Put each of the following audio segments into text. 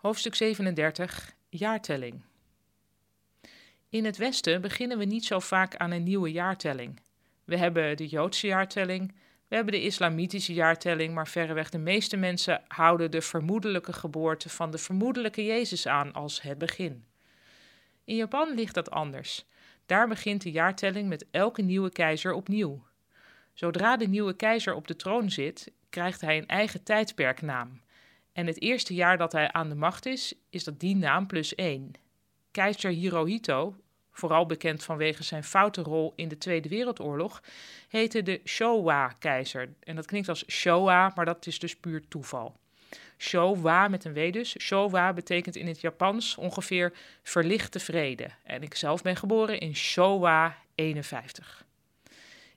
Hoofdstuk 37 Jaartelling. In het Westen beginnen we niet zo vaak aan een nieuwe jaartelling. We hebben de Joodse jaartelling, we hebben de Islamitische jaartelling, maar verreweg de meeste mensen houden de vermoedelijke geboorte van de vermoedelijke Jezus aan als het begin. In Japan ligt dat anders. Daar begint de jaartelling met elke nieuwe keizer opnieuw. Zodra de nieuwe keizer op de troon zit, krijgt hij een eigen tijdperknaam. En het eerste jaar dat hij aan de macht is, is dat die naam plus één. Keizer Hirohito, vooral bekend vanwege zijn foute rol in de Tweede Wereldoorlog, heette de Showa-keizer. En dat klinkt als Showa, maar dat is dus puur toeval. Showa met een W dus. Showa betekent in het Japans ongeveer verlichte vrede. En ik zelf ben geboren in Showa 51.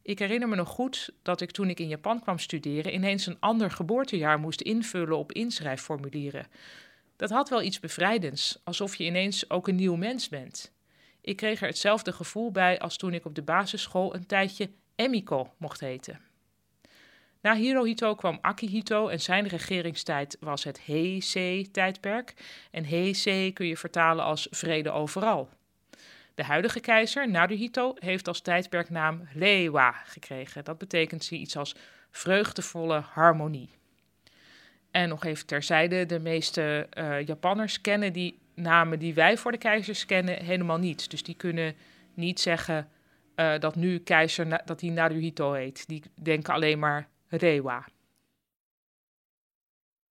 Ik herinner me nog goed dat ik toen ik in Japan kwam studeren ineens een ander geboortejaar moest invullen op inschrijfformulieren. Dat had wel iets bevrijdends, alsof je ineens ook een nieuw mens bent. Ik kreeg er hetzelfde gevoel bij als toen ik op de basisschool een tijdje Emiko mocht heten. Na Hirohito kwam Akihito en zijn regeringstijd was het Heisei-tijdperk. En Heisei kun je vertalen als vrede overal. De huidige keizer, Naruhito, heeft als tijdperknaam Reiwa gekregen. Dat betekent iets als vreugdevolle harmonie. En nog even terzijde, de meeste uh, Japanners kennen die namen die wij voor de keizers kennen helemaal niet. Dus die kunnen niet zeggen uh, dat nu keizer, dat hij Naruhito heet. Die denken alleen maar Reiwa.